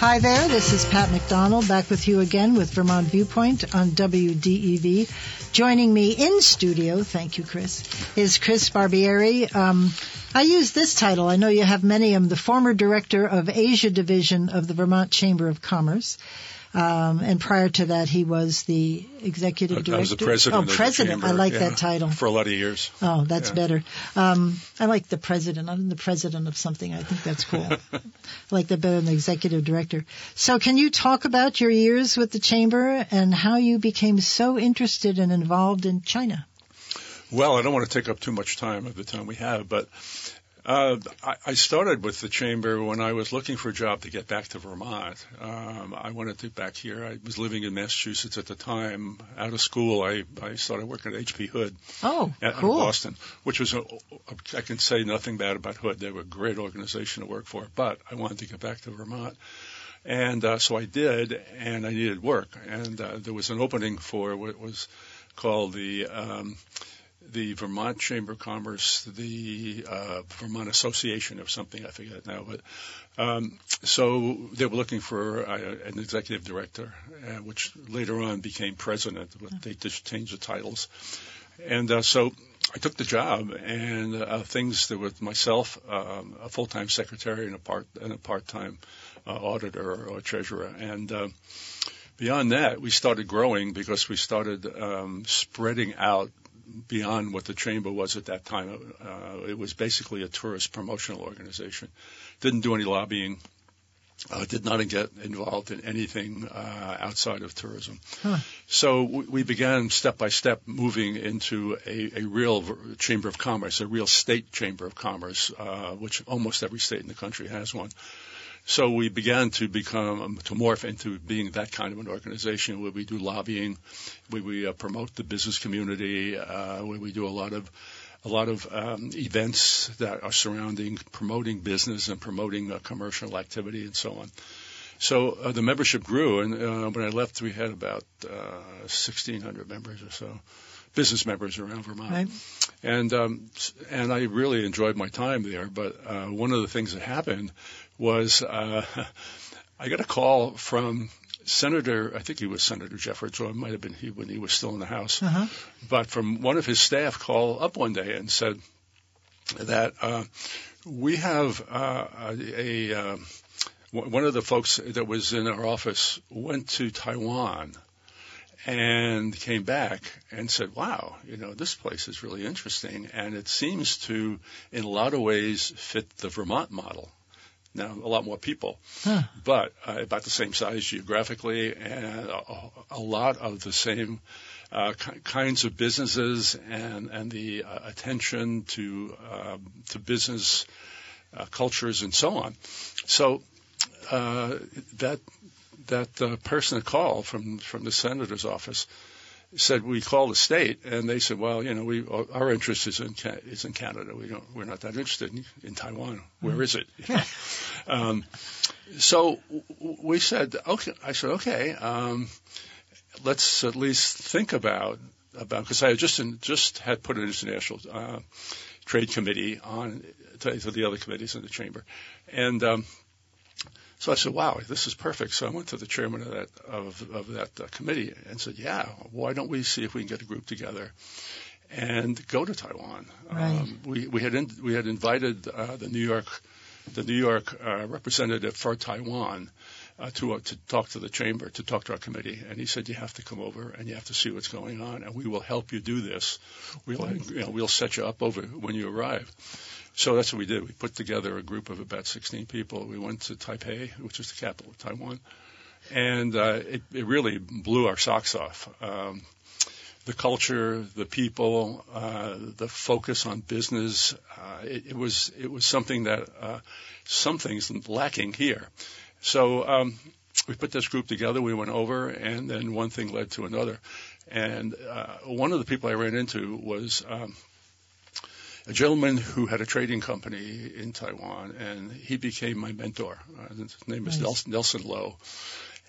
Hi there, this is Pat McDonald back with you again with Vermont Viewpoint on WDEV. Joining me in studio, thank you, Chris, is Chris Barbieri. Um, I use this title. I know you have many of them. The former director of Asia Division of the Vermont Chamber of Commerce. Um, and prior to that, he was the executive director. I was the president. Oh, president. I like yeah, that title for a lot of years. Oh, that's Yeah. better. Um, I like the president. I'm the president of something. I think that's cool. I like that better than the executive director. So, can you talk about your years with the chamber and how you became so interested and involved in China? Well, I don't want to take up too much time of the time we have, but uh, I, I started with the chamber when I was looking for a job to get back to Vermont. Um, I wanted to back here. I was living in Massachusetts at the time. Out of school, I, I started working at HP Hood Oh, at, cool. in Boston, which was a, a, I can say nothing bad about Hood. They were a great organization to work for, but I wanted to get back to Vermont. And uh, so I did, and I needed work. And uh, there was an opening for what was called the um, the Vermont Chamber of Commerce, the uh, Vermont Association of something, I forget now. But um, so they were looking for uh, an executive director, uh, which later on became president. But they just changed the titles. And uh, so I took the job, and uh, things there with myself, um, a full-time secretary, and a part and a part-time uh, auditor or treasurer, and beyond that, we started growing because we started um, spreading out beyond what the chamber was at that time. Uh, it was basically a tourist promotional organization. Didn't do any lobbying. Uh, did not get involved in anything uh, outside of tourism. Huh. So we, we began step by step moving into a, a real chamber of commerce, a real state chamber of commerce, uh, which almost every state in the country has one. So we began to become to morph into being that kind of an organization where we do lobbying, where we uh, promote the business community, uh, where we do a lot of a lot of um, events that are surrounding promoting business and promoting uh, commercial activity and so on. So uh, the membership grew, and uh, when I left, we had about uh, 1,600 members or so, business members around Vermont Right. and um, s- and I really enjoyed my time there. But uh, one of the things that happened was uh, I got a call from Senator, I think he was Senator Jeffords, or it might have been he when he was still in the House, Uh-huh. but from one of his staff called up one day and said that uh, we have uh, a, a um, one of the folks that was in our office went to Taiwan and came back and said, wow, you know, this place is really interesting. And it seems to, in a lot of ways, fit the Vermont model. Now, a lot more people, Huh. but uh, about the same size geographically and a, a lot of the same uh, ki- kinds of businesses and, and the uh, attention to, um, to business uh, cultures and so on. So uh, that that uh, person that called from from the senator's office said we called the state and they said well you know we our interest is in is in Canada. We don't we're not that interested in, in Taiwan. Where is it? You know? um, so we said okay I said okay um, let's at least think about about because I had just in, just had put an international uh, trade committee on to, to the other committees in the chamber. And um, so I said, "Wow, this is perfect." So I went to the chairman of that of, of that uh, committee and said, "Yeah, why don't we see if we can get a group together and go to Taiwan?" Right. Um, we we had in, we had invited uh, the New York the New York uh, representative for Taiwan uh, to uh, to talk to the chamber, to talk to our committee, and he said, "You have to come over and you have to see what's going on, and we will help you do this. We'll you know we'll set you up over when you arrive." So that's what we did. We put together a group of about 16 people. We went to Taipei, which is the capital of Taiwan, and uh, it, it really blew our socks off. Um, the culture, the people, uh, the focus on business. Uh, it, it, was it was something that uh, lacking here. So um, we put this group together. We went over, and then one thing led to another. And uh, one of the people I ran into was um, a gentleman who had a trading company in Taiwan, and he became my mentor. Uh, his name is nice. Nelson Lowe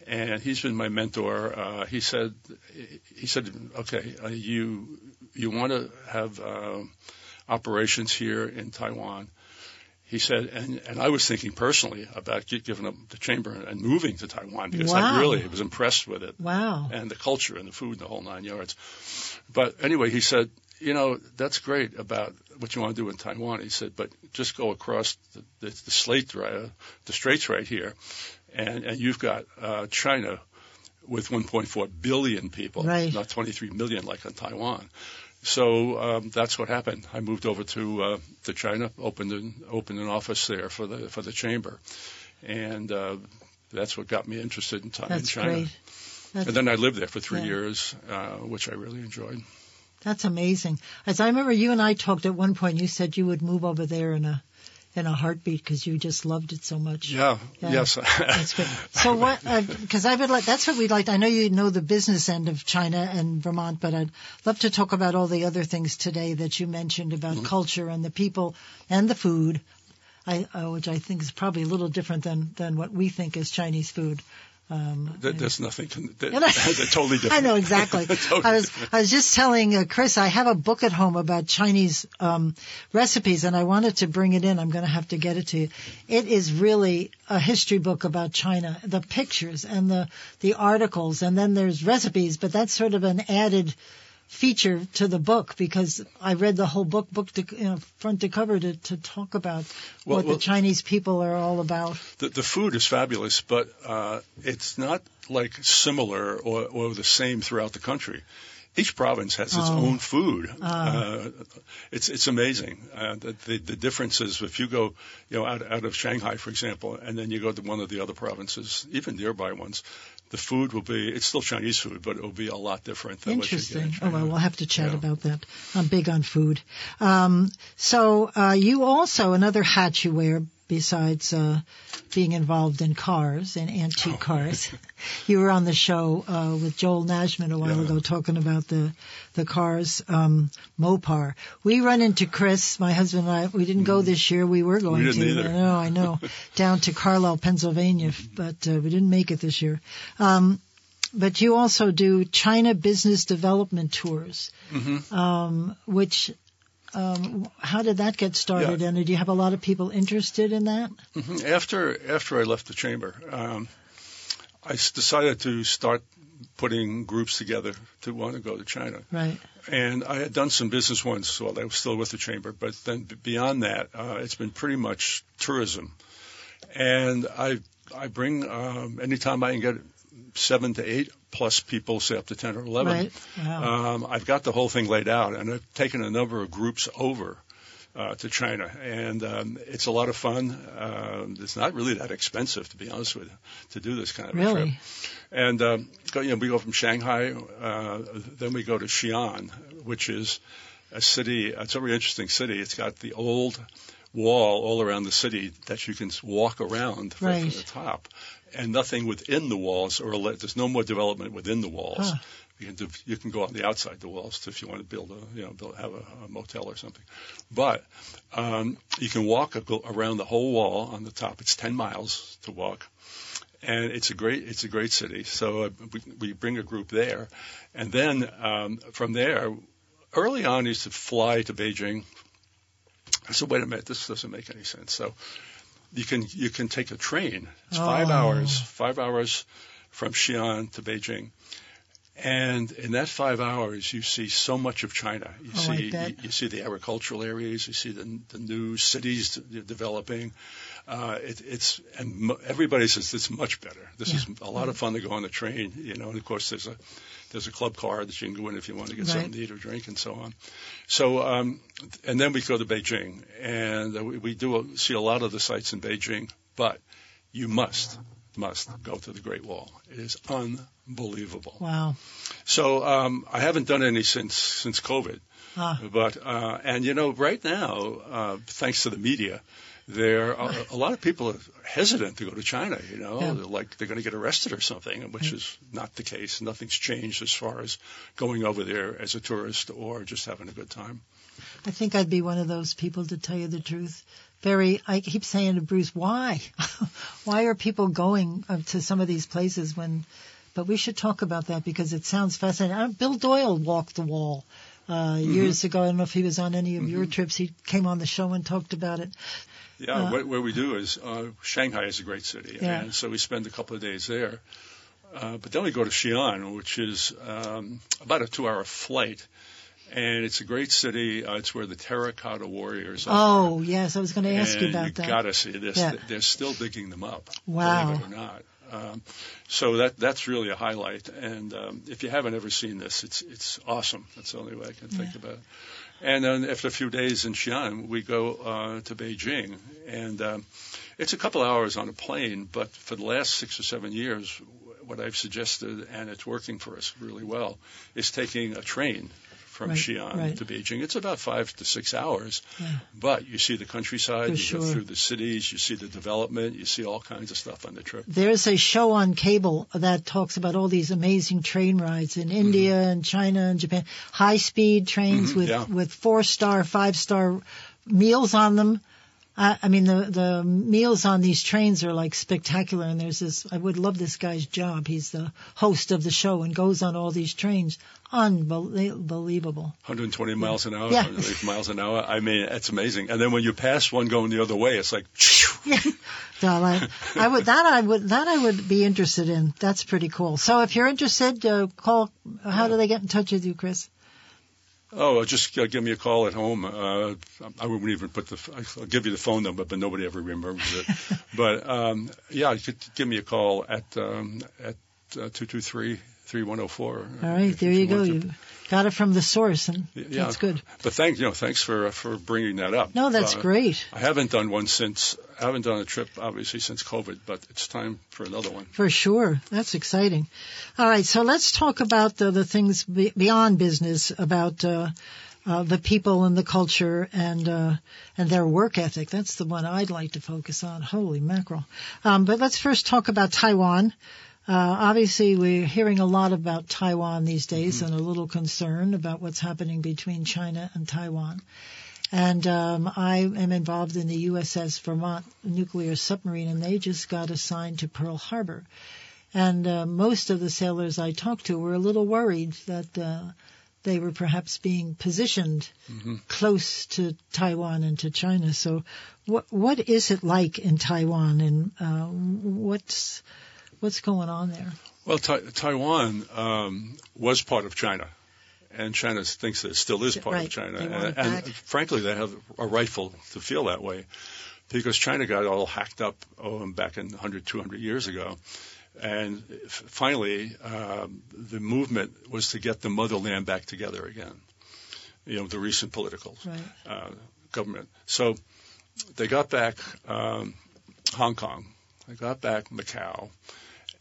and he's been my mentor. Uh, he said, he said, okay, uh, you you want to have uh, operations here in Taiwan. He said, and, and I was thinking personally about giving up the chamber and moving to Taiwan because wow. I really was impressed with it. Wow. And the culture and the food and the whole nine yards. But anyway, he said, you know, that's great about what you want to do in Taiwan. He said, but just go across the, the, the slate, uh, the straits right here, and, and you've got uh, China with 1.4 billion people, right. not 23 million like in Taiwan. So um, that's what happened. I moved over to uh, to China, opened an opened an office there for the for the chamber, and uh, that's what got me interested in, in China. Great. That's and then I lived there for three yeah. years, uh, which I really enjoyed. That's amazing. As I remember, you and I talked at one point. You said you would move over there in a in a heartbeat because you just loved it so much. Yeah. yeah. Yes. that's good. So what? Because uh, I would like. That's what we'd like. I know you know the business end of China and Vermont, but I'd love to talk about all the other things today that you mentioned about mm-hmm. culture and the people and the food. I, uh, which I think is probably a little different than than what we think is Chinese food. Um, that, there's nothing. That, that's totally different. I know exactly. totally I was different. I was just telling uh, Chris I have a book at home about Chinese um, recipes, and I wanted to bring it in. I'm going to have to get it to you. It is really a history book about China. The pictures and the the articles, and then there's recipes, but that's sort of an added feature to the book because I read the whole book, book to you know, front to cover to, to talk about well, what well, the Chinese people are all about. The, the food is fabulous, but uh, it's not like similar or, or the same throughout the country each province has its oh. own food. Uh. Uh, it's it's amazing uh, the, the, the differences. If you go, you know, out out of Shanghai, for example, and then you go to one of the other provinces, even nearby ones, the food will be it's still Chinese food, but it will be a lot different than Interesting. what you get. Interesting. Oh well, we'll have to chat yeah. about that. I'm big on food. Um, so uh, you also another hat you wear besides uh, being involved in cars and antique oh. cars. you were on the show uh, with Joel Nashman a while yeah. ago talking about the the cars um, Mopar. We run into Chris, my husband and I. We didn't go mm. this year. We were going we to. I know, I know, down to Carlisle, Pennsylvania, but uh, we didn't make it this year. Um, but you also do China business development tours, mm-hmm. um, which um, how did that get started? Yeah. And did you have a lot of people interested in that? Mm-hmm. After after I left the chamber, um, I decided to start putting groups together to want to go to China. Right. And I had done some business once while I was still with the chamber, but then beyond that, uh, it's been pretty much tourism. And I I bring um, anytime I can get seven to eight plus people, say up to 10 or 11. Right. Wow. Um, I've got the whole thing laid out, and I've taken a number of groups over. Uh, to China, and um, it's a lot of fun. Uh, it's not really that expensive, to be honest with you, to do this kind of really? trip. And um, go, you know, we go from Shanghai, uh, then we go to Xi'an, which is a city. It's a very interesting city. It's got the old wall all around the city that you can walk around right. from the top and nothing within the walls, or there's no more development within the walls. Huh. You can do, you can go on the outside the walls if you want to build a you know build, have a, a motel or something, but um, you can walk around the whole wall on the top. It's 10 miles to walk, and it's a great it's a great city. So uh, we, we bring a group there, and then um, from there, early on, I used to fly to Beijing. I said, wait a minute, this doesn't make any sense. So you can you can take a train. It's oh. five hours, five hours from Xi'an to Beijing. And in that five hours, you see so much of China. You oh, see, you, you, see the agricultural areas. You see the, the new cities developing. Uh, it, it's and everybody says it's much better. This yeah. is a lot of fun to go on the train, you know. And of course, there's a there's a club car that you can go in if you want to get right. something to eat or drink and so on. So, um, and then we go to Beijing, and we, we do see a lot of the sites in Beijing, but you must must go to the Great Wall. It is unbelievable. Wow. So um, I haven't done any since since COVID. Ah. But uh, and you know, right now, uh, thanks to the media, there are a lot of people are hesitant to go to China. You know, Yeah. they're like they're going to get arrested or something, which is not the case. Nothing's changed as far as going over there as a tourist or just having a good time. I think I'd be one of those people to tell you the truth. Very, I keep saying to Bruce, why? why are people going uh, to some of these places when, but we should talk about that because it sounds fascinating. Uh, Bill Doyle walked the wall. Uh, years ago, I don't know if he was on any of your trips. He came on the show and talked about it. Yeah, Uh, what, what we do is uh, Shanghai is a great city, Yeah. and so we spend a couple of days there. Uh, but then we go to Xi'an, which is um, about a two-hour flight, and it's a great city. Uh, it's where the terracotta warriors are. Oh, yes, I was going to ask you and about you that. got to see this. Yeah. They're still digging them up. Wow. Believe it or not. Um, so that that's really a highlight. And um, if you haven't ever seen this, it's it's awesome. That's the only way I can think about it. And then after a few days in Xi'an, we go uh, to Beijing, and um, it's a couple hours on a plane. But for the last six or seven years, what I've suggested, and it's working for us really well, is taking a train from Right, Xi'an right. to Beijing. It's about five to six hours, Yeah. but you see the countryside, For you sure. go through the cities, you see the development, you see all kinds of stuff on the trip. There's a show on cable that talks about all these amazing train rides in India and China and Japan. High speed trains Mhm, with, yeah. with four star, five star meals on them. I, I mean, the, the meals on these trains are like spectacular. And there's this, I would love this guy's job. He's the host of the show and goes on all these trains. Unbelievable. 120 miles an hour, Yeah. 180 miles an hour. I mean, it's amazing. And then when you pass one going the other way, it's like, Yeah. So I, I would that I would that I would be interested in. That's pretty cool. So if you're interested, uh, call. How do they get in touch with you, Chris? Oh, just uh, give me a call at home. Uh, I wouldn't even put the, I'll give you the phone number, but nobody ever remembers it. but um, yeah, you could give me a call at um, at uh, 223 3104. All right, there you go. You got it from the source, and Yeah. that's good. But thank you know, thanks for for bringing that up. No, that's Uh, great I haven't done one since I haven't done a trip obviously since COVID, but it's time for another one. for sure. That's exciting. All right, so let's talk about the, the things be, beyond business about. Uh, uh, the people and the culture and uh, and their work ethic. That's the one I'd like to focus on. Holy mackerel! Um, but let's first talk about Taiwan. Uh, obviously, we're hearing a lot about Taiwan these days and a little concern about what's happening between China and Taiwan. And um, I am involved in the USS Vermont nuclear submarine, and they just got assigned to Pearl Harbor. And uh, most of the sailors I talked to were a little worried that uh, they were perhaps being positioned close to Taiwan and to China. So, what what is it like in Taiwan, and uh, what's what's going on there? Well, Tai Taiwan um, was part of China, and China thinks that it still is part Right. of China. And, and frankly, they have a rightful to feel that way because China got all hacked up oh, back in 100, 200 years ago. And f- finally, um, the movement was to get the motherland back together again. You know, the recent political Right. uh, government. So they got back um, Hong Kong, they got back Macau,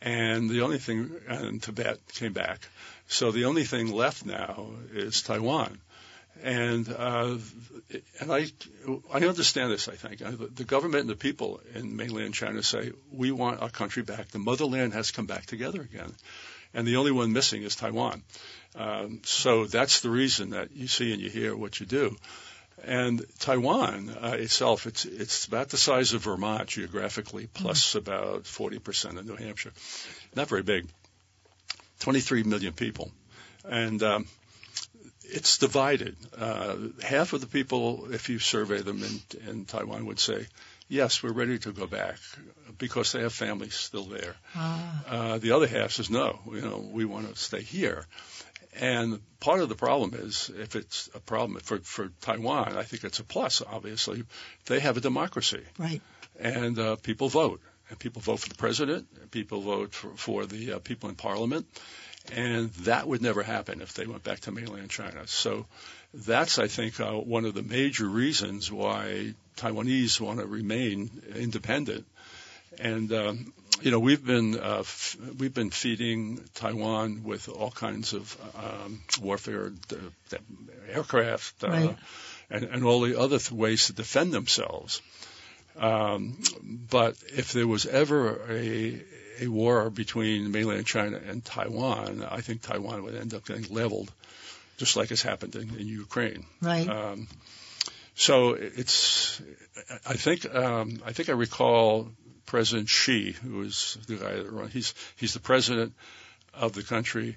and the only thing, and Tibet came back. So the only thing left now is Taiwan. And uh, and I I understand this. I think the government and the people in mainland China say we want our country back. The motherland has come back together again, and the only one missing is Taiwan. Um, so that's the reason that you see and you hear what you do. And Taiwan uh, itself, it's it's about the size of Vermont geographically, plus about 40% of New Hampshire. Not very big. 23 million people, and um, it's divided. Uh, half of the people, if you survey them in, in Taiwan, would say, "Yes, we're ready to go back," because they have families still there. Ah, Uh, the other half says, "No, you know, we want to stay here." And part of the problem is, if it's a problem for for Taiwan, I think it's a plus. Obviously, they have a democracy, right. and uh, people vote, and people vote for the president, and people vote for, for the uh, people in parliament, and that would never happen if they went back to mainland China. So that's, I think, uh, one of the major reasons why Taiwanese want to remain independent. And um, you know, we've been uh, f- we've been feeding Taiwan with all kinds of um, warfare, aircraft, uh, Right. and, and all the other th- ways to defend themselves. Um, but if there was ever a a war between mainland China and Taiwan, I think Taiwan would end up getting leveled, just like has happened in, in Ukraine. Right. Um, so it's, I think, um, I think I recall President Xi, who is the guy that runs. He's he's the president of the country.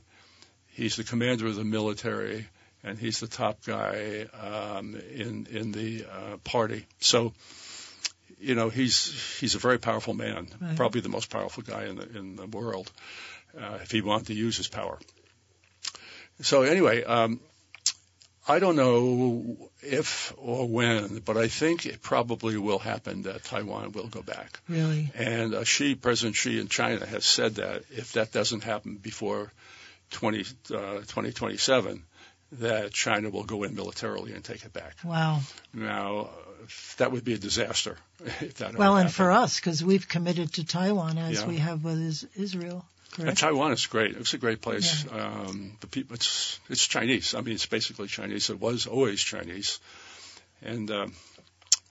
He's the commander of the military, and he's the top guy um, in in the uh, party. So, you know, he's he's a very powerful man, Right. probably the most powerful guy in the in the world, uh, if he wanted to use his power. So anyway, um, I don't know if or when, but I think it probably will happen that Taiwan will go back. Really. And uh, Xi, President Xi in China has said that if that doesn't happen before 20, uh, 2027, that China will go in militarily and take it back. Wow. Now, that would be a disaster if that Well, and for us, because we've committed to Taiwan as Yeah. we have with Israel. Correct. Taiwan is great. It's a great place. Um, the people, it's it's Chinese. I mean, it's basically Chinese. It was always Chinese. And um,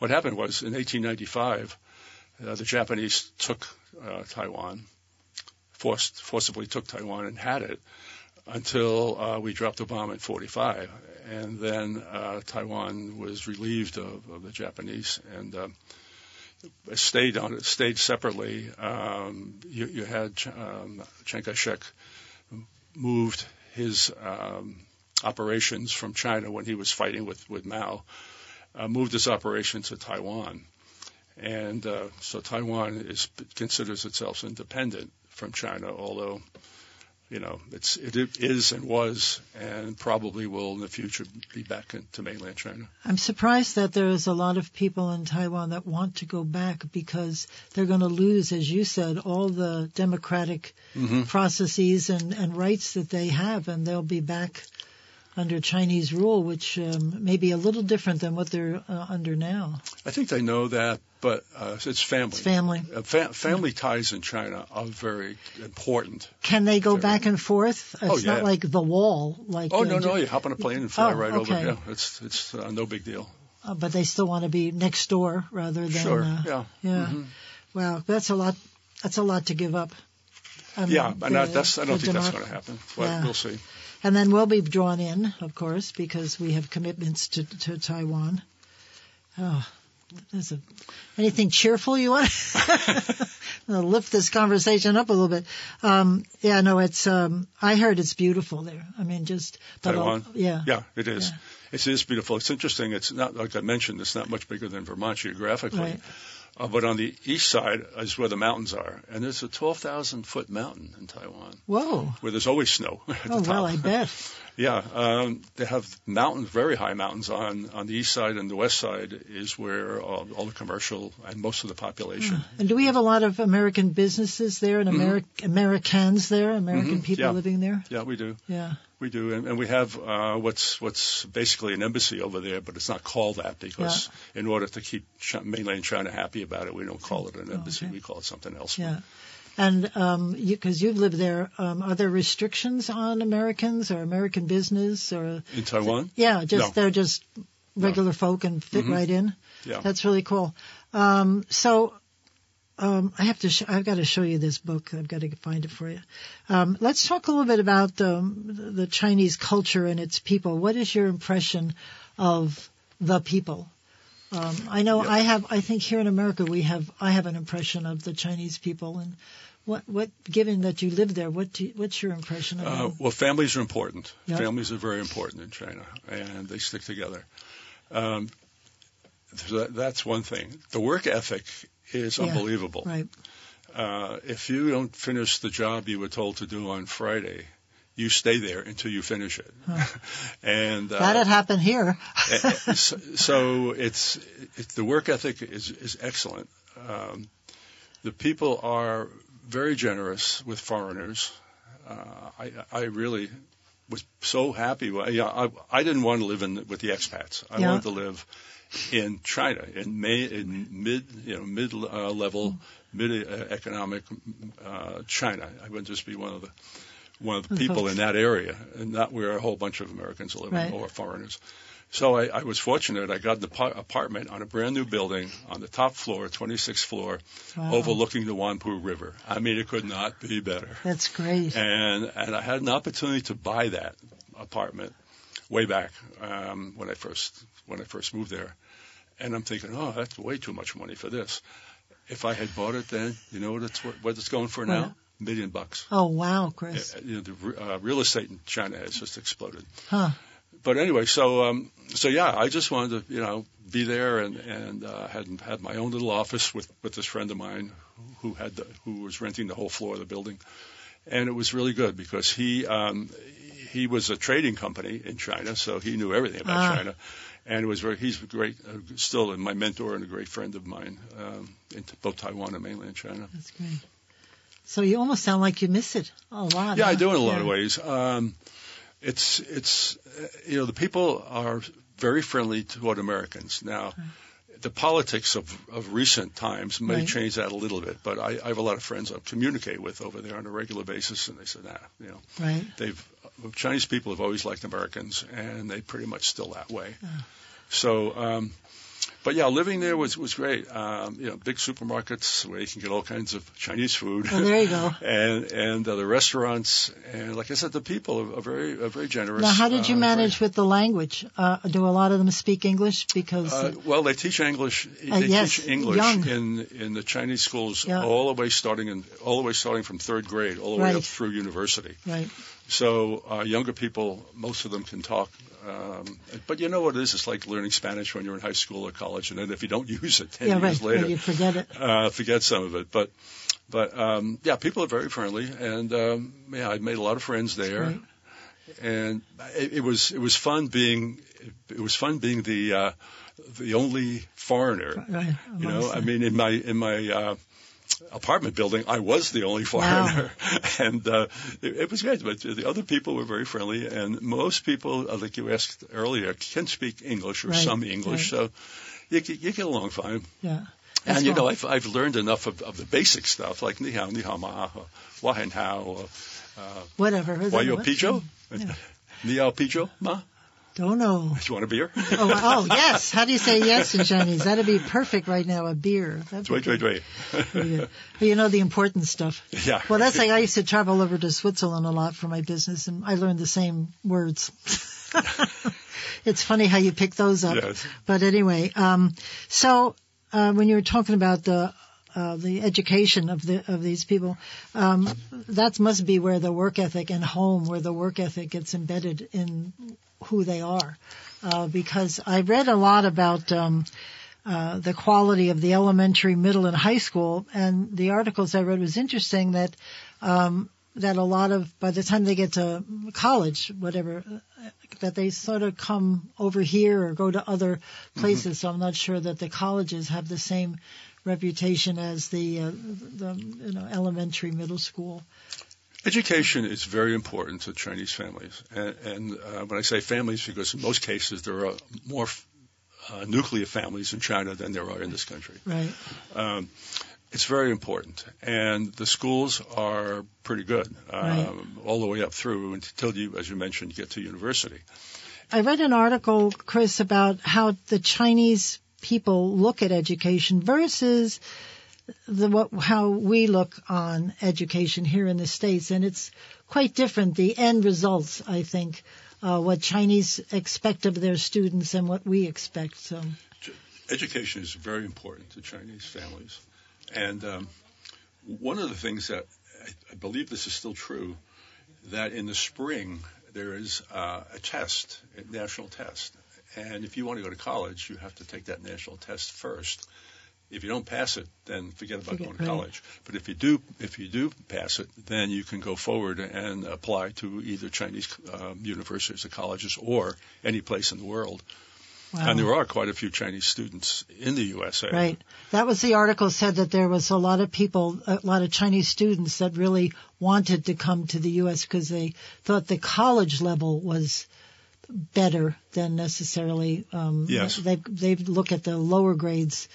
what happened was in 1895, uh, the Japanese took uh, Taiwan, forced forcibly took Taiwan and had it until uh, we dropped a bomb in 45, and then uh, Taiwan was relieved of, of the Japanese and. Stayed on stayed separately. Um, you, you had um, Chiang Kai-shek moved his um, operations from China when he was fighting with with Mao, uh, moved his operation to Taiwan, and uh, so Taiwan is considers itself independent from China, although. You know, it's it is and was and probably will in the future be back into mainland China. I'm surprised that there's a lot of people in Taiwan that want to go back because they're going to lose, as you said, all the democratic Mm-hmm. processes and, and rights that they have, and they'll be back under Chinese rule, which um, may be a little different than what they're uh, under now. I think they know that, but uh, it's family. It's family. Uh, fa- family ties in China are very important. Can they go back and forth? It's Oh, yeah. not like the wall, like Oh uh, no, no, you hop on a plane and fly Oh, right over. okay. Yeah, it's it's uh, no big deal. uh, but they still want to be next door rather than. Sure, yeah, Yeah. Mhm. Wow, that's a lot. That's a lot to give up. I mean, yeah, and the- that, that's I don't think that's going to happen, but Yeah. we'll see. And then we'll be drawn in, of course, because we have commitments to, to Taiwan. Oh, there's a, anything cheerful you want? I'll lift this conversation up a little bit. Um, yeah, no, it's. Um, I heard it's beautiful there. I mean, just Taiwan. yeah, Yeah, it is. Yeah. It is beautiful. It's interesting. It's not like I mentioned. It's not much bigger than Vermont geographically. Right. Uh, but on the east side is where the mountains are, and there's a 12,000 foot mountain in Taiwan Whoa. where there's always snow. At Oh the well. I bet. Yeah, um, they have mountains, very high mountains on on the east side, and the west side is where all, all the commercial and most of the population. And do we have a lot of American businesses there and Ameri- Americans there, American Mhm, people yeah. living there? Yeah, we do, Yeah. We do, and, and we have uh, what's what's basically an embassy over there, but it's not called that because in order to keep Ch- mainland China happy about it, we don't call it an embassy. okay. We call it something else. Yeah. And um, because you, have lived there, um, are there restrictions on Americans or American business or? In Taiwan, Yeah, just No. they're just regular folk and fit Mhm. right in. yeah. That's really cool. Um, so um, I have to. Sh- I've got to show you this book. I've got to find it for you. Um, let's talk a little bit about the the Chinese culture and its people. What is your impression of the people? Um, I know Yeah. I have. I think here in America we have. I have an impression of the Chinese people. And what? What? Given that you live there, what? Do you, what's your impression of Uh, them? well, families are important. Yeah. Families are very important in China, and they stick together. Um, so that, that's one thing. The work ethic is Yeah. unbelievable. Right. Uh, if you don't finish the job you were told to do on Friday, you stay there until you finish it. and uh, that had happened here. uh, so, so it's it, the work ethic is is excellent. Um, the people are very generous with foreigners. Uh, I I really was so happy. Well, yeah, I, I didn't want to live in with the expats. I Yeah. wanted to live in China, in, May, in mid, you know, mid uh, level, mid uh, economic uh, China. I wouldn't just be one of the one of the people in that area, and not where a whole bunch of Americans are living Right. or foreigners. So I, I was fortunate. I got an apa- apartment on a brand new building on the top floor, 26th floor, Wow. overlooking the Huangpu River. I mean, it could not be better. That's great. And and I had an opportunity to buy that apartment way back um, when I first when I first moved there, and I'm thinking, oh, that's way too much money for this. If I had bought it then, you know what it's what it's going for What? now? Million bucks. Oh wow, Chris. You know, the uh, real estate in China has just exploded. Huh. But anyway, so um, so yeah, I just wanted to you know be there and and uh, had had my own little office with with this friend of mine who had the, who was renting the whole floor of the building, and it was really good because he um, he was a trading company in China, so he knew everything about Ah. China. And was very, he's great, uh, still my mentor and a great friend of mine um, in both Taiwan and mainland China. That's great. So you almost sound like you miss it a lot. Yeah, I do in a lot Yeah. of ways. Um, it's it's uh, you know the people are very friendly toward Americans now. The politics of, of recent times may Right. change that a little bit, but I, I have a lot of friends I communicate with over there on a regular basis, and they said, nah, you know, Right. they've Chinese people have always liked Americans, and they pretty much still that way. So, um, but yeah, living there was was great. Um, you know, big supermarkets where you can get all kinds of Chinese food. Oh, there you go. and and uh, the restaurants, and like I said, the people are, are very are very generous. Now, how did you uh, manage very- with the language? Uh, do a lot of them speak English? Because Uh, well, they teach English. Uh, They yes, teach English young. in in the Chinese schools Yeah. all the way starting in all the way starting from third grade all the way up through university. right, So uh, younger people, most of them can talk. Um, but you know what it is? It's like learning Spanish when you're in high school or college, and then if you don't use it ten yeah, years right. later, you forget it. uh, forget some of it. But but um, yeah, people are very friendly, and um, yeah, I made a lot of friends there, Right. and it, it was it was fun being it was fun being the uh, the only foreigner. Right. You know, I mean, in my in my uh, apartment building, I was the only Wow. foreigner, and uh, it, it was great. But the other people were very friendly, and most people, uh, like you asked earlier, can speak English or Right, some English, so you get- you get along fine. yeah. That's And you know. I've I've learned enough of, of the basic stuff like ni hao, ni hao ma, uh, wa hen hao, uh, whatever. wa yo pijo, ni hao pijo ma. Don't know. Do you want a beer? Oh, oh, yes. How do you say yes in Chinese? That'd be perfect right now. A beer. That'd be Dway, dway, good. dway. Pretty good. But you know the important stuff. Yeah. Well, that's like I used to travel over to Switzerland a lot for my business, and I learned the same words. it's funny how you pick those up. Yes. But anyway, um, so uh, when you were talking about the uh, the education of the of these people, um, that must be where the work ethic and home, where the work ethic gets embedded in who they are. Uh, because I read a lot about um, uh, the quality of the elementary, middle, and high school, and the articles I read was interesting that um, that a lot of by the time they get to college, whatever, uh, that they sort of come over here or go to other places. So I'm not sure that the colleges have the same reputation as the uh, the you know elementary, middle school. Education is very important to Chinese families, and, and uh, when I say families, because in most cases there are more uh, nuclear families in China than there are in this country. Right. Um, it's very important, and the schools are pretty good um, Right. all the way up through until you, as you mentioned, get to university. I read an article, Chris, about how the Chinese people look at education versus the what, how we look on education here in the states, and it's quite different. The end results, I think, uh, what Chinese expect of their students and what we expect. So, Education is very important to Chinese families, and um, one of the things that I, believe this is still true, that in the spring there is uh, a test, a national test, and if you want to go to college, you have to take that national test first. If you don't pass it, then forget about going to college. But if you do, if you do pass it, then you can go forward and apply to either Chinese um, universities or colleges or any place in the world. Wow. And there are quite a few Chinese students in the USA. Right. That was the article said that there was a lot of people, a lot of Chinese students that really wanted to come to the U.S. because they thought the college level was better than necessarily. Um, Yes. They they look at the lower grades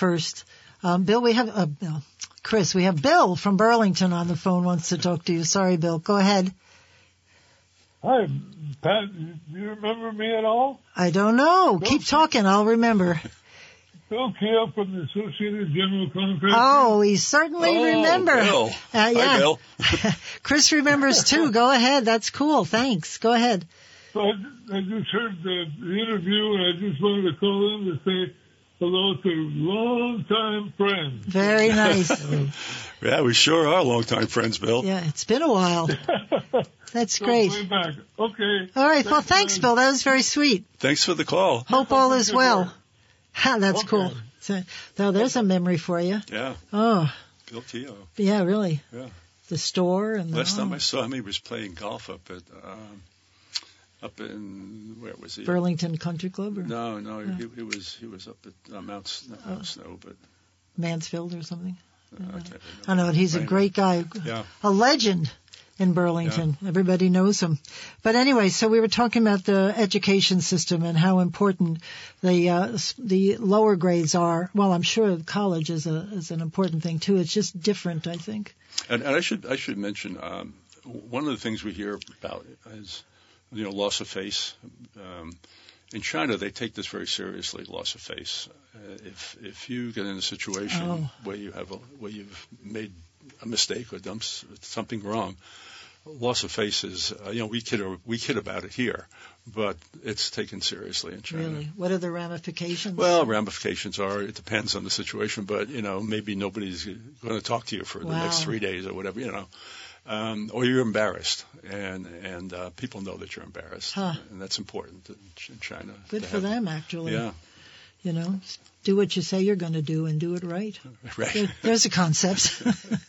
first. Um, Bill, we have uh, Bill, Chris, we have Bill from Burlington on the phone wants to talk to you. Sorry, Bill. Go ahead. Hi, Pat. Do you remember me at all? I don't know. Bill? Keep talking. I'll remember. Bill Keel from the Associated General Contractors. Oh, we certainly Oh, remember. Bill. Uh, Hi. Bill. Chris remembers too. Go ahead. That's cool. Thanks. Go ahead. So I, I just heard the, the interview, and I just wanted to call in to say hello to longtime friends. Very nice. Yeah, we sure are longtime friends, Bill. Yeah, it's been a while. That's Go great. way back. Okay. All right. Well, thanks, man. Bill. That was very sweet. Thanks for the call. Hope all is well. Ha, that's Okay. cool. So, now there's a memory for you. Yeah, Oh, Bill Keogh. yeah, really. Yeah. The store and the, Last time I saw him, he was playing golf up at um, up in where was he? Burlington Country Club or No, no, he, he was he was up at uh, Mount not Mount Oh. Snow, but Mansfield or something. uh, I. I know he's a great guy, Yeah. a legend in Burlington. Everybody knows him. But anyway, so we were talking about the education system and how important the uh, s- the lower grades are. Well, I'm sure college is a is an important thing too. It's just different, I think. And, and I should I should mention um, one of the things we hear about is you know loss of face. Um, in China, they take this very seriously. Loss of face. Uh, if if you get in a situation Oh. where you have a where you've made a mistake or done something wrong, loss of face is uh, you know we kid we kid about it here, but it's taken seriously in China. Really, what are the ramifications? Well, ramifications are it depends on the situation, but you know maybe nobody's going to talk to you for the next three days or whatever, you know, um, or you're embarrassed, and and uh, people know that you're embarrassed, Huh. and that's important in Ch- in China. good for them, actually. Yeah, You know, do what you say you're going to do and do it right. right. There- There's a concept.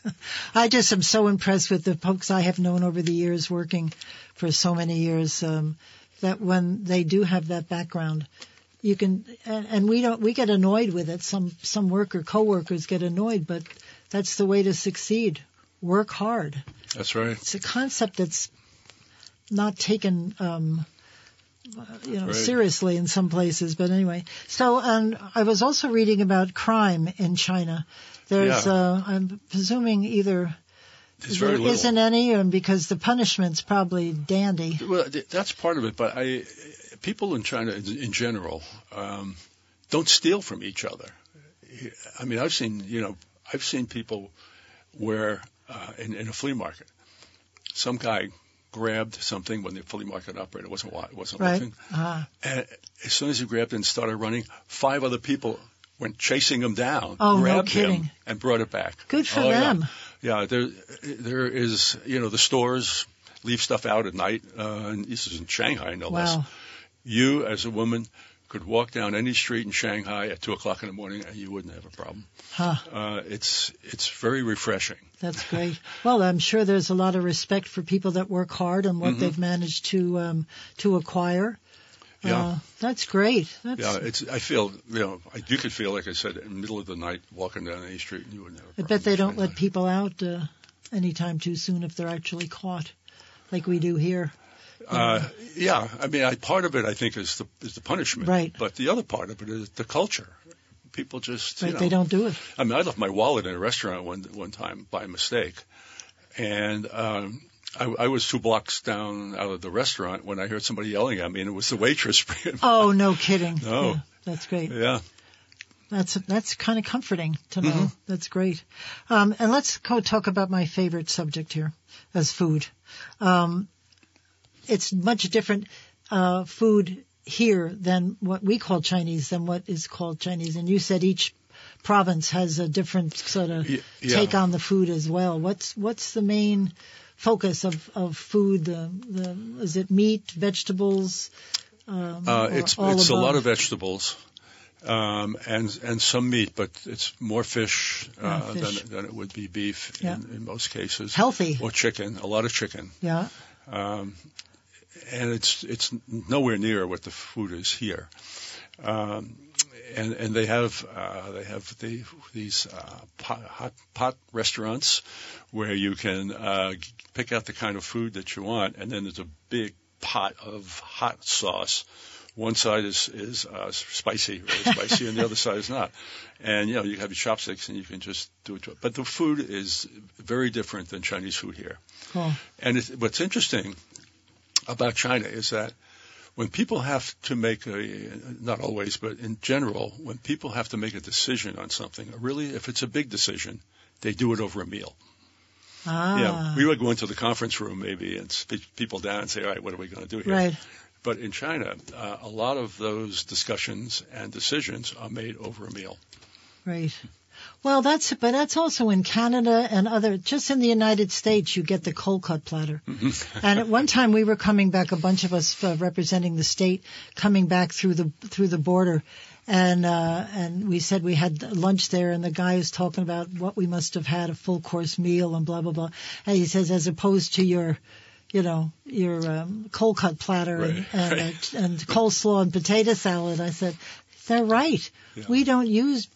I just am so impressed with the folks I have known over the years working for so many years um, that when they do have that background, you can and, and we don't we get annoyed with it. Some some worker coworkers get annoyed, but that's the way to succeed. Work hard. That's right. It's a concept that's not taken. Um, you know, Right. seriously in some places, but anyway. So, um, I was also reading about crime in China. There's, Yeah. uh, I'm presuming either there isn't any, and because the punishment's probably dandy. Well, that's part of it, but I, people in China in, in general um, don't steal from each other. I mean, I've seen, you know, I've seen people where uh, in, in a flea market, some guy grabbed something when the flea market operator wasn't wasn't Right. looking, Uh, and as soon as he grabbed it and started running, five other people went chasing him down, Oh, grabbed kidding. him, and brought it back. good for Oh, them. Yeah, there there is you know the stores leave stuff out at night, uh, and this is in Shanghai no less. Wow. You as a woman could walk down any street in Shanghai at two o'clock in the morning and you wouldn't have a problem. Huh. Uh, it's it's very refreshing. That's great. Well, I'm sure there's a lot of respect for people that work hard and Mm-hmm. what they've managed to um, to acquire. Yeah. Uh, that's great. That's, Yeah, it's. I feel, you know, I, you could feel like I said in the middle of the night walking down any street and you wouldn't have. a I bet they don't let people out uh, anytime too soon if they're actually caught, like we do here. Uh, yeah, I mean, I, part of it I think is the is the punishment, Right. But the other part of it is the culture. People just, Right? you know, They don't do it. I mean, I left my wallet in a restaurant one one time by mistake, and um, I, I was two blocks down out of the restaurant when I heard somebody yelling at me, and it was the waitress. Oh, no kidding. No. Yeah, that's great. yeah, That's that's kind of comforting to know. Mm-hmm. That's great. Um, and let's go talk about my favorite subject here, as food. Um, it's much different uh, food here than what we call Chinese than what is called Chinese. And you said each province has a different sort of yeah. take on the food as well. What's what's the main focus of of food? The, the is it meat, vegetables? Um, uh, it's it's a lot of vegetables. Um, and and some meat, but it's more fish, uh, fish. Than, than it would be beef Yeah. in, in most cases. healthy. or chicken, a lot of chicken. Yeah. um, and it's it's nowhere near what the food is here. Um, and and they have uh, they have the, these uh, pot, hot pot restaurants where you can uh, pick out the kind of food that you want, and then there's a big pot of hot sauce. One side is is uh, spicy, really spicy, and the other side is not. And you know you have your chopsticks, and you can just do it. But the food is very different than Chinese food here. Cool. And it, what's interesting about China is that when people have to make a, not always, but in general, when people have to make a decision on something, really, if it's a big decision, they do it over a meal. Ah. Yeah, we would go into the conference room maybe and speak people down and say, all right, what are we going to do here? Right. But in China, uh, a lot of those discussions and decisions are made over a meal. Right. Well, that's but that's also in Canada and other. Just in the United States, you get the cold cut platter. and at one time, we were coming back, a bunch of us uh, representing the state, coming back through the through the border, and uh, and we said we had lunch there, and the guy was talking about what we must have had a full course meal and blah blah blah. And he says, as opposed to your you know, your um, cold cut platter Right, and, and, right. uh, and coleslaw and potato salad. I said, they're right. Yeah. We don't use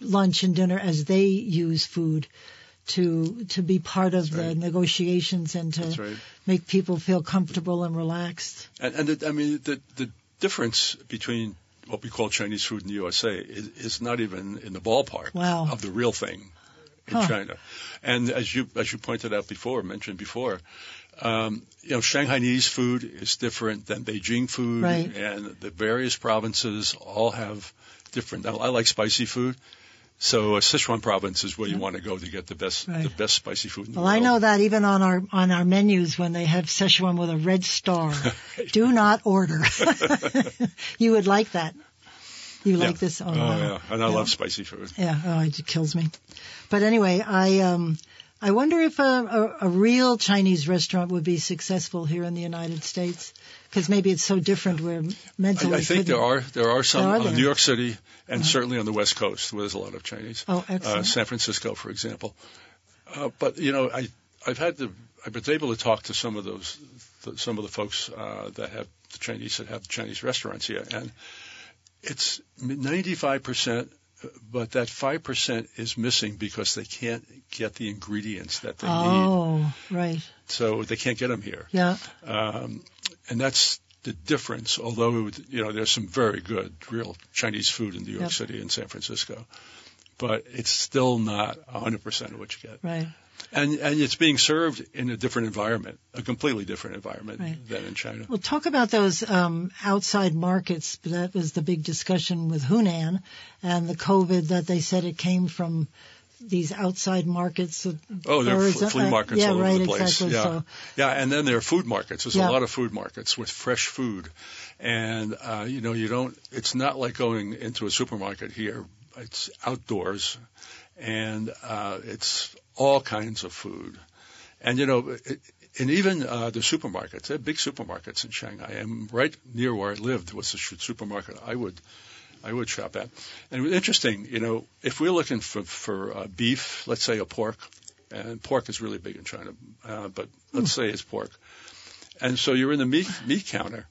lunch and dinner as they use food to to be part of the negotiations and to right. make people feel comfortable and relaxed. And, and the, I mean, the, the difference between what we call Chinese food in the USA is, is not even in the ballpark Wow. of the real thing in Huh. China. And as you as you pointed out before, mentioned before, um, you know, Shanghainese food is different than Beijing food, Right. and the various provinces all have different. Now, I like spicy food. So uh, Sichuan province is where you want to go to get the best Right. the best spicy food in the Well, I know that even on our on our menus when they have Szechuan with a red star, do not order. you would like that. You Yeah. like this? Oh, Oh, wow. yeah, and I Yeah. love spicy food. Yeah, oh, it kills me. But anyway, I um, I wonder if a, a, a real Chinese restaurant would be successful here in the United States, because maybe it's so different. Where mentally, I, I think there are there are some There are uh, there? New York City and certainly on the West Coast where there's a lot of Chinese. Oh, Uh, excellent. San Francisco, for example. Uh, but you know, I I've had the I've been able to talk to some of those th- some of the folks uh, that have the Chinese that have Chinese restaurants here, and it's 95 percent. But that five percent is missing because they can't get the ingredients that they need, Oh, right. so they can't get them here. Yeah. Um, and that's the difference. Although you know there's some very good real Chinese food in New York Yep. City and San Francisco, but it's still not 100% of what you get. Right. And and it's being served in a different environment, a completely different environment Right. than in China. Well, talk about those um, outside markets. That was the big discussion with Hunan and the COVID that they said it came from these outside markets. Oh, there are flea markets yeah, all over right, the place. Exactly. Yeah, So, yeah, and then there are food markets. There's Yeah. a lot of food markets with fresh food, and uh, you know you don't. It's not like going into a supermarket here. It's outdoors, and uh, it's all kinds of food, and you know. It, and even uh, the supermarkets, they have big supermarkets in Shanghai. And right near where I lived was a supermarket I would I would shop at. And it was interesting, you know, if we're looking for for uh, beef, let's say a pork, and pork is really big in China, uh, but let's say it's pork, and so you're in the meat meat counter,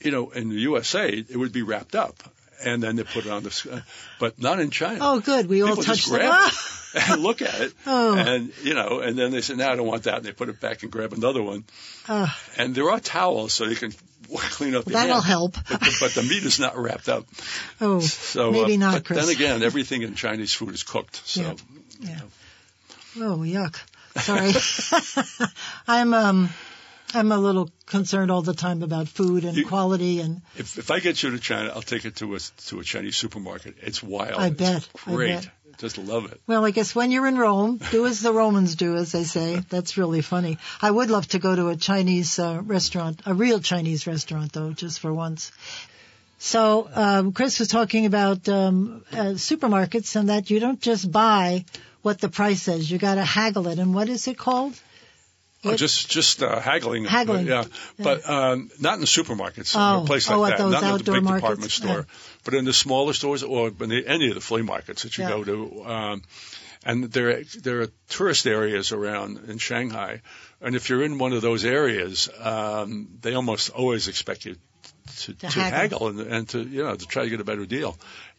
you know, in the USA it would be wrapped up, and then they put it on the, uh, but not in China. oh, good. We all People just touched them. grab it and look at it, Oh. and you know, and then they say, "No, I don't want that," and they put it back and grab another one, Ah, and there are towels so you can clean up. your that'll help. But the, but the meat is not wrapped up. Oh, So maybe uh, not, But Chris. then again, everything in Chinese food is cooked. So Yeah. Yeah. Oh, yuck. Sorry. I'm um I'm a little concerned all the time about food and You- quality and if if I get you to China, I'll take it to a to a Chinese supermarket. It's wild. I It's bet. I Great. bet. Just love it. well, I guess when you're in Rome, do as the Romans do, as they say. That's really funny. I would love to go to a Chinese uh, restaurant, a real Chinese restaurant, though, just for once. So, um, Chris was talking about um, uh, supermarkets and that you don't just buy what the price says. You got to haggle it. And what is it called? Oh, just just uh, haggling. Haggling. Yeah. Yeah. But um, not in the supermarkets. Oh. a place Oh, like at that. those not in the big markets? department store. But in the smaller stores or in the, any of the flea markets that you Yeah. go to. Um, and there there are tourist areas around in Shanghai, and if you're in one of those areas, um, they almost always expect you to, To to haggle. haggle and, and to you know to try to get a better deal.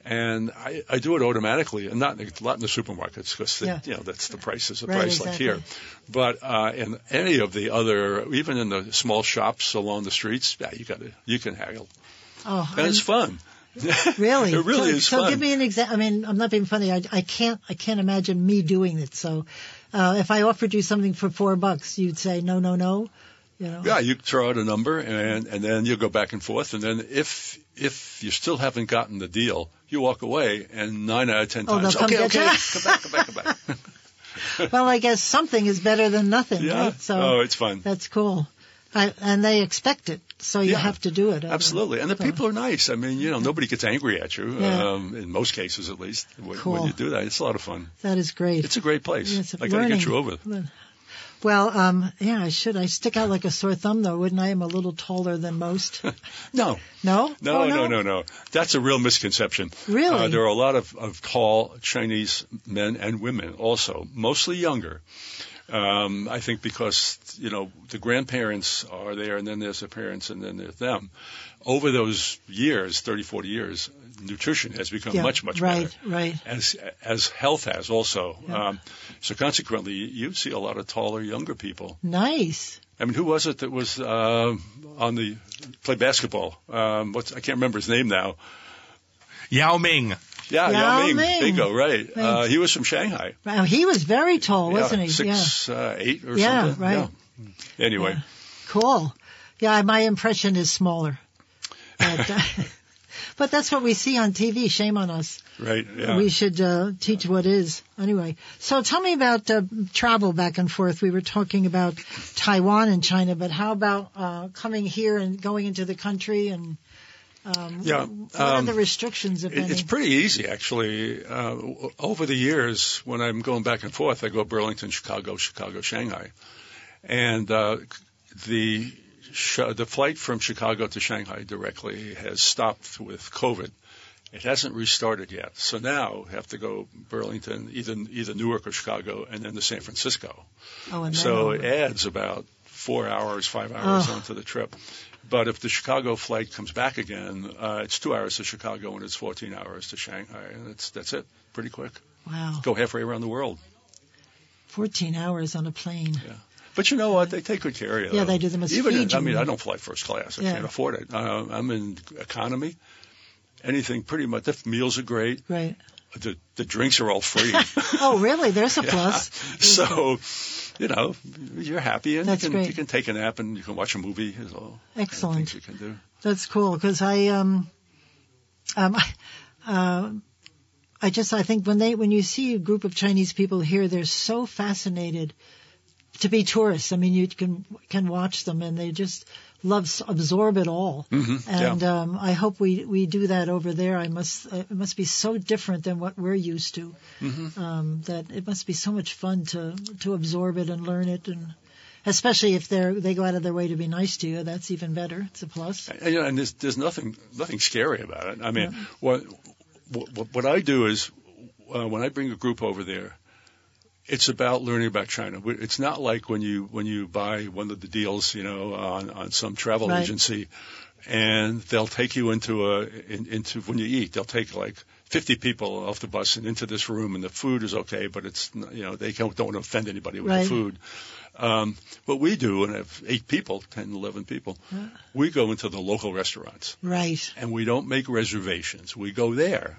And I, I do it automatically, and not a lot in the supermarkets because Yeah. you know that's the price is the Right, price like here. But uh, in any of the other, even in the small shops along the streets, yeah, you got to you can haggle, Oh, and it's fun. Really? it really so, is so fun. give me an example. I mean, I'm not being funny. I, I can't. I can't imagine me doing it. So, uh, if I offered you something for four bucks, you'd say no, no, no. You know. Yeah, you throw out a number and and then you go back and forth, and then if if you still haven't gotten the deal, you walk away, and nine out of ten Oh, times, okay, okay, come back, come back, come back. Well, I guess something is better than nothing. yeah. Right? So oh, it's fun. that's cool. I, and they expect it, so you Yeah. have to do it. Absolutely, and the So- people are nice. I mean, you know, nobody gets angry at you. Yeah. Um, in most cases, at least, when, Cool. when you do that, it's a lot of fun. That is great. It's a great place. Yes, I got to get you over. Well, um, yeah, I should. I stick out like a sore thumb, though, wouldn't I? I'm a little taller than most. No, No? no, Oh, no, no, no. That's a real misconception. Really? Uh, there are a lot of, of tall Chinese men and women also, mostly younger. Um, I think because, you know, the grandparents are there and then there's the parents and then there's them. Over those years, 30, 40 years, nutrition has become Yeah, much, much right, better. right. Right. As, as health has also. Yeah. Um, so consequently, you see a lot of taller, younger people. Nice. I mean, who was it that was uh, on the play basketball? Um, what's I can't remember his name now. Yao Ming. Yeah, Yao Yao Ming. Ming. Bingo, right. Uh, Right. he was from Shanghai. Wow, he was very tall, wasn't yeah, he? Six, uh, eight or Yeah, something. right. Yeah. Anyway, Yeah. Cool. Yeah, my impression is smaller. But, uh, but that's what we see on TV. Shame on us. right. Yeah. We should uh, teach what is. Anyway, so tell me about uh, travel back and forth. We were talking about Taiwan and China, but how about uh, coming here and going into the country and um, Yeah, what are um, the restrictions, if It- any? It's pretty easy, actually. Uh, over the years, when I'm going back and forth, I go Burlington, Chicago, Chicago, Shanghai, and uh, the the flight from Chicago to Shanghai directly has stopped with COVID. It hasn't restarted yet, so now have to go Burlington, either either Newark or Chicago, and then to San Francisco. oh, and So it adds about four hours, five hours Oh. onto the trip. But if the Chicago flight comes back again, uh, it's two hours to Chicago and it's 14 hours to Shanghai, and it's that's it, pretty quick. wow, Go halfway around the world. 14 hours on a plane. But you know what? They take good care of you. Yeah, they do. They must Even in. I mean, I don't fly first class. I Yeah. can't afford it. Uh, I'm in economy. Anything pretty much. The meals are great. Right. The the drinks are all free. Oh, really? There's a plus. so, you know, you're happy and That's you can great. you can take a nap and you can watch a movie. Is all Excellent. things you can do. That's cool because I um um uh, I just I think when they when you see a group of Chinese people here, they're so fascinated to be tourists. I mean, you can can watch them and they just love absorb it all. hmm And yeah. um, I hope we we do that over there. I must uh, it must be so different than what we're used to. Mhm. Um, that it must be so much fun to to absorb it and learn it and. Especially if they're they go out of their way to be nice to you, that's even better. It's a plus. And, you know, and there's, there's nothing nothing scary about it. I mean, what, what what I do is uh, when I bring a group over there, it's about learning about China. It's not like when you when you buy one of the deals, you know, on on some travel Right. agency, and they'll take you into a in, into when you eat, they'll take like 50 people off the bus and into this room, and the food is okay, but it's you know they don't, don't want to offend anybody with Right. the food. Um, what we do, and I have eight people, 10, 11 people, we go into the local restaurants Right. and we don't make reservations. We go there,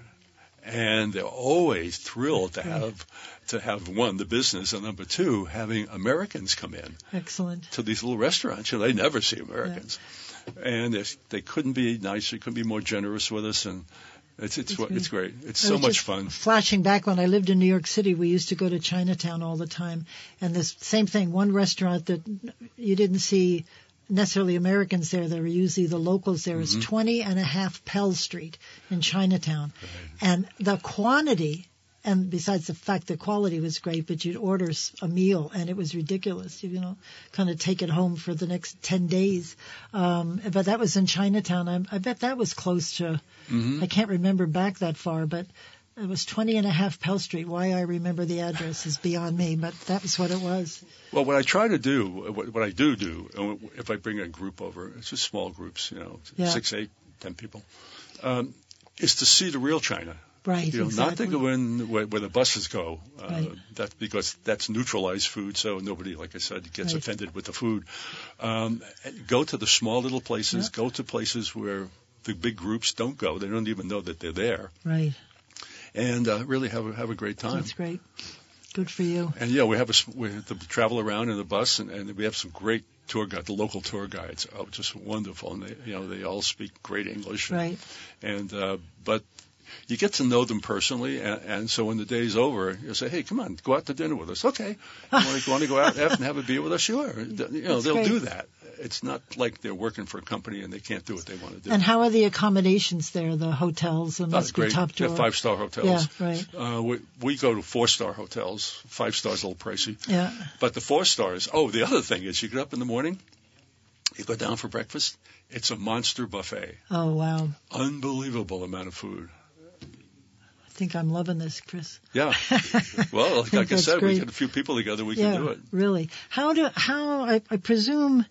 and they're always thrilled to have to have one the business, and number two having Americans come in Excellent. to these little restaurants. You know, they never see Americans, and they, they couldn't be nicer, couldn't be more generous with us, and it's it's That's it's great. It's I so much fun. Flashing back when I lived in New York City, we used to go to Chinatown all the time, and this same thing. One restaurant that you didn't see necessarily Americans there; there were usually the locals there. Is 20 and a half Pell Street in Chinatown, and the quantity. And besides the fact the quality was great, but you'd order a meal and it was ridiculous. You know, kind of take it home for the next ten days. Um, but that was in Chinatown. I, I bet that was close to. hmm I can't remember back that far, but It was 20 and a half Pell Street. Why I remember the address is beyond me, but that was what it was. Well, what I try to do, what, what I do do, if I bring a group over, it's just small groups, you know, Yeah. six, eight, ten people, um, is to see the real China. Right, You know, not to exactly. go in where, where the buses go. Uh, Right. That's because that's neutralized food, so nobody, like I said, gets Right. offended with the food. Um, go to the small little places. Go to places where the big groups don't go. They don't even know that they're there, Right. And uh, really have a, have a great time. That's great. Good for you. And yeah, we have a we have to travel around in the bus, and, and we have some great tour guide, the local tour guides. Oh, just wonderful, and they you know they all speak great English. Right. And uh, but you get to know them personally, and, and so when the day's over, you say, "Hey, come on, go out to dinner with us." Okay, you want to, want to go out and have a beer with us? Sure. You know, That's they'll great. do that. It's not like they're working for a company and they can't do what they want to do. And how are the accommodations there? The hotels and be great. top They're drawer. five star hotels. Yeah, right. Uh, we, we go to four star hotels. Five stars a little pricey. Yeah. But the four stars, oh, the other thing is you get up in the morning, you go down for breakfast, it's a monster buffet. Oh wow. Unbelievable amount of food. I think I'm loving this, Chris. Yeah. Well, like, think I said, great. we get a few people together, we yeah, can do it. really. How do how I, I presume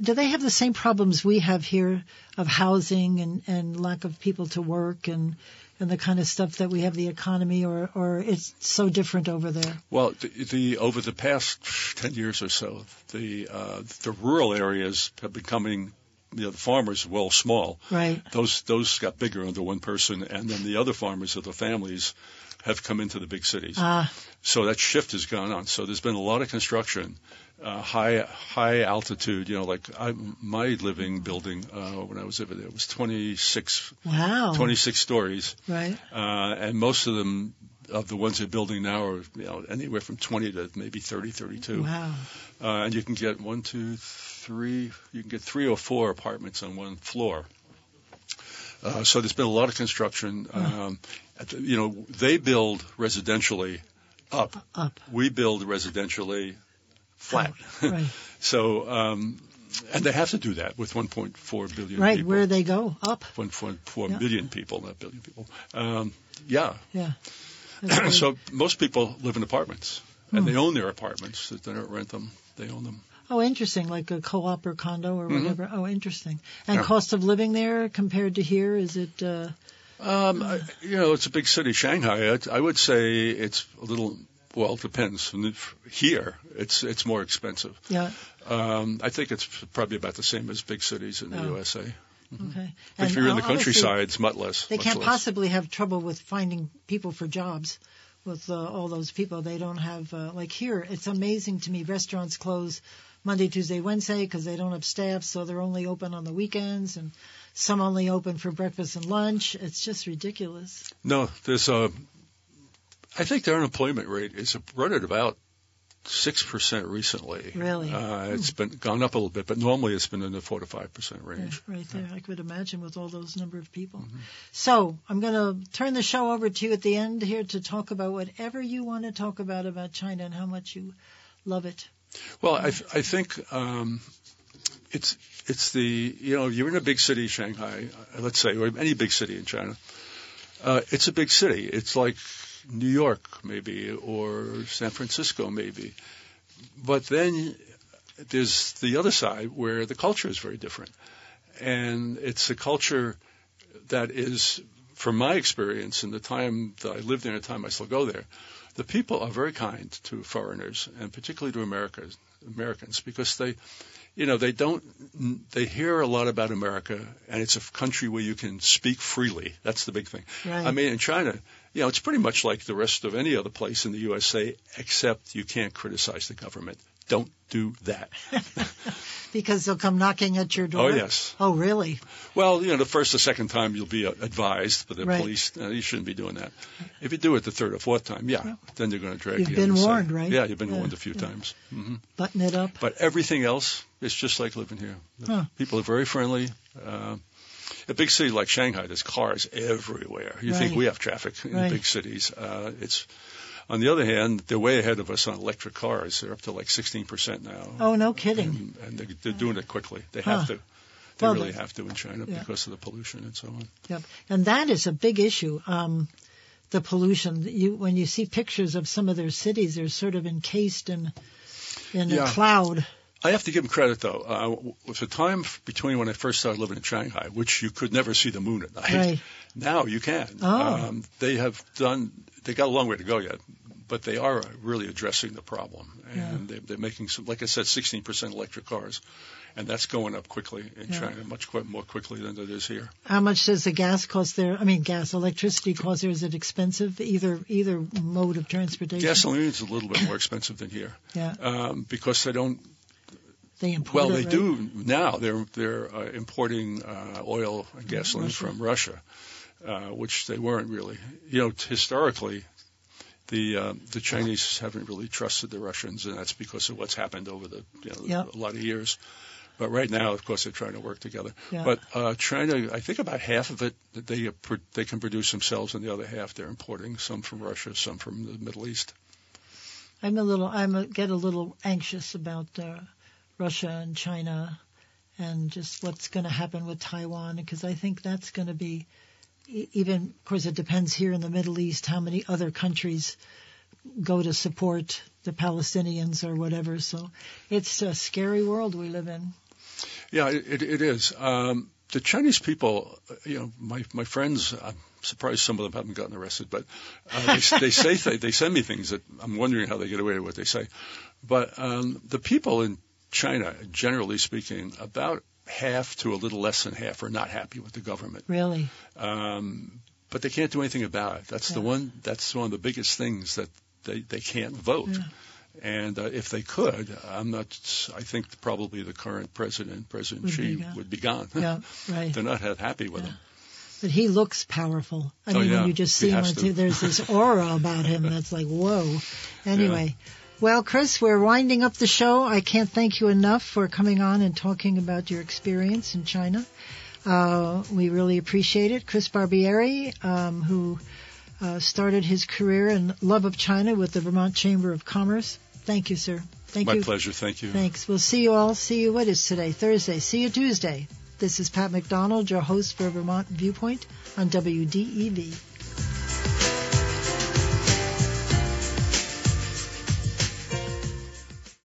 do they have the same problems we have here of housing and and lack of people to work and and the kind of stuff that we have the economy or or it's so different over there. Well, the, the over the past 10 years or so, the uh, the rural areas have becoming, you know, the farmers, well, small. Right. Those those got bigger under one person, and then the other farmers or the families have come into the big cities. Ah, So that shift has gone on. So there's been a lot of construction, uh, high high altitude. You know, like I, my living building uh, when I was over there was 26 wow. 26 stories, Right. uh, and most of them of the ones they're building now are you know anywhere from 20 to maybe 30, 32. Wow. Uh, and you can get one, two, three. You can get three or four apartments on one floor. Uh, so there's been a lot of construction. Um, at the, you know, they build residentially up. Up. We build residentially flat. Right. so, um, and they have to do that with 1.4 billion Right. people. Where they go up. 1.4 Yeah. million people, not billion people. Um, yeah. Yeah. So most people live in apartments, and Hmm. they own their apartments. They don't rent them; they own them. Oh, interesting. Like a co-op or condo or whatever. Oh, interesting. And Mm-hmm. Yeah. cost of living there compared to here, is it? Uh, Um, I, you know, it's a big city, Shanghai. I, I would say it's a little. Well, it depends. Here, it's it's more expensive. yeah. Um, I think it's probably about the same as big cities in the Oh. USA. Okay. And If you're in the countryside, it's much less. they much can't less. possibly have trouble with finding people for jobs. With uh, all those people, they don't have uh, like here. It's amazing to me. Restaurants close Monday, Tuesday, Wednesday because they don't have staff, so they're only open on the weekends, and some only open for breakfast and lunch. It's just ridiculous. No, there's a. I think their unemployment rate is run at about six percent recently. Really? uh, it's been gone up a little bit, but normally it's been in the four to five percent Yeah, range. right there. I could imagine with all those number of people. Mm-hmm. So I'm going to turn the show over to you at the end here to talk about whatever you want to talk about about China and how much you love it. Well, I, th- I think um, it's it's the you know you're in a big city, Shanghai, uh, let's say, or any big city in China. Uh, it's a big city. It's like New York, maybe, or San Francisco, maybe. But then there's the other side where the culture is very different, and it's a culture that is, from my experience and the time that I lived there and the time I still go there, the people are very kind to foreigners and particularly to Americans, Americans because they, you know, they don't, they hear a lot about America and it's a country where you can speak freely. That's the big thing. Right. I mean, in China, you know, it's pretty much like the rest of any other place in the USA, except you can't criticize the government. Don't do that. Because they'll come knocking at your door. Oh, yes. Oh, really? Well, you know, the first or second time you'll be uh, advised by the Right. police. Uh, you shouldn't be doing that. If you do it the third or fourth time, yeah, then they're going to drag You've you. been and say- warned, right? Yeah, you've been Yeah, warned a few yeah. times. hmm Button it up. But everything else is just like living here. Huh. People are very friendly. Uh, a big city like Shanghai, there's cars everywhere. You think we have traffic in Right. big cities? Uh, it's on the other hand, they're way ahead of us on electric cars. They're up to like 16% now. Oh, no kidding. And, and they're, they're doing it quickly. They Huh. have to. They Well, really have to in China yeah. because of the pollution and so on. Yep. And that is a big issue. Um, the pollution. You when you see pictures of some of their cities, they're sort of encased in in Yeah. a cloud. I have to give them credit though. Uh, with the time between when I first started living in Shanghai, which you could never see the moon at night, Right. now you can. Oh. Um, they have done. They got a long way to go yet, but they are really addressing the problem, and they, they're making some. Like I said, 16% electric cars, and that's going up quickly in Yeah. China, much quite more quickly than it is here. How much does the gas cost there? I mean, gas, electricity cost there. Is it expensive? Either either mode of transportation. Gasoline is a little bit more expensive than here Yeah, um, because they don't they import Well, it, they right? do now. They're they're uh, importing uh, oil and gasoline Russia. from Russia, uh, which they weren't really. You know, t- historically, the uh, the Chinese haven't really trusted the Russians, and that's because of what's happened over the you know, Yeah. a lot of years. But right now, of course, they're trying to work together. Yeah. But uh, China, I think about half of it they uh, they can produce themselves, and the other half they're importing some from Russia, some from the Middle East. I'm a little, I'm a, get a little anxious about uh, Russia and China, and just what's going to happen with Taiwan, because I think that's going to be, even of course it depends here in the Middle East how many other countries go to support the Palestinians or whatever. So it's a scary world we live in. Yeah, it, it, is. Um, the Chinese people, you know, my my friends. I'm surprised some of them haven't gotten arrested, but uh, they, they say th- they send me things that I'm wondering how they get away with what they say. But um, the people in China, generally speaking, about half to a little less than half are not happy with the government. Really, Um, but they can't do anything about it. That's the one. That's one of the biggest things that they they can't vote. Yeah. And uh, if they could, I'm not. I think probably the current president, President Would Xi, gone. would be gone. yeah, right. They're not that happy with Yeah. him. But he looks powerful. I Oh, mean, yeah. when you just see him, has on to. There's this aura about him that's like, whoa. Anyway, well, Chris, we're winding up the show. I can't thank you enough for coming on and talking about your experience in China. Uh, we really appreciate it. Chris Barbieri, um, who uh, started his career in love of China with the Vermont Chamber of Commerce. Thank you, sir. Thank My you. My pleasure. Thank you. Thanks. We'll see you all. See you. What is today? Thursday. See you Tuesday. This is Pat McDonald, your host for Vermont Viewpoint on WDEV.